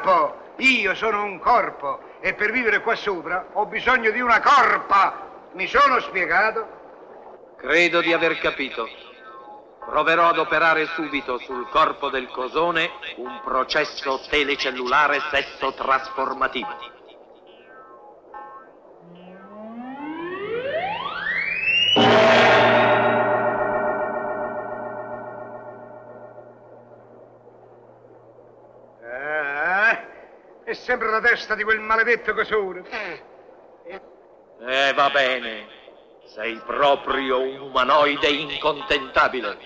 corpo! Io sono un corpo e per vivere qua sopra ho bisogno di una corpa. Mi sono spiegato? Credo di aver capito. Proverò ad operare subito sul corpo del cosone un processo telecellulare sesso trasformativo. Ah, è sempre la testa di quel maledetto cosone. Eh, va bene. Sei proprio un umanoide incontentabile.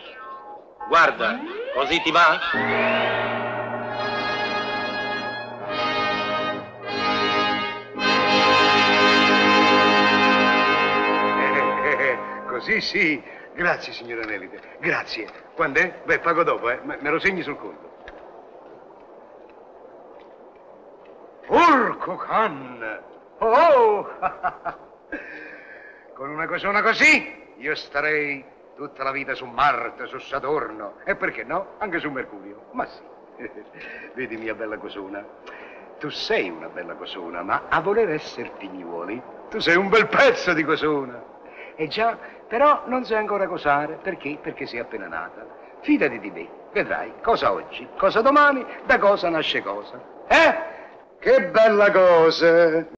Guarda, così ti va? Eh, Così sì. Grazie, signora Nelide. Grazie. Quando è? Beh, pago dopo, eh. Me lo segni sul conto. Porco can! Oh! Con una cosona così, io starei tutta la vita su Marte, su Saturno. E perché no? Anche su Mercurio. Ma sì. Vedi, mia bella cosona. Tu sei una bella cosona, ma a voler essere pignuoli, tu sei un bel pezzo di cosona. E già, però non sai ancora cosare. Perché? Perché sei appena nata. Fidati di me, vedrai cosa oggi, cosa domani, da cosa nasce cosa. Eh? Che bella cosa!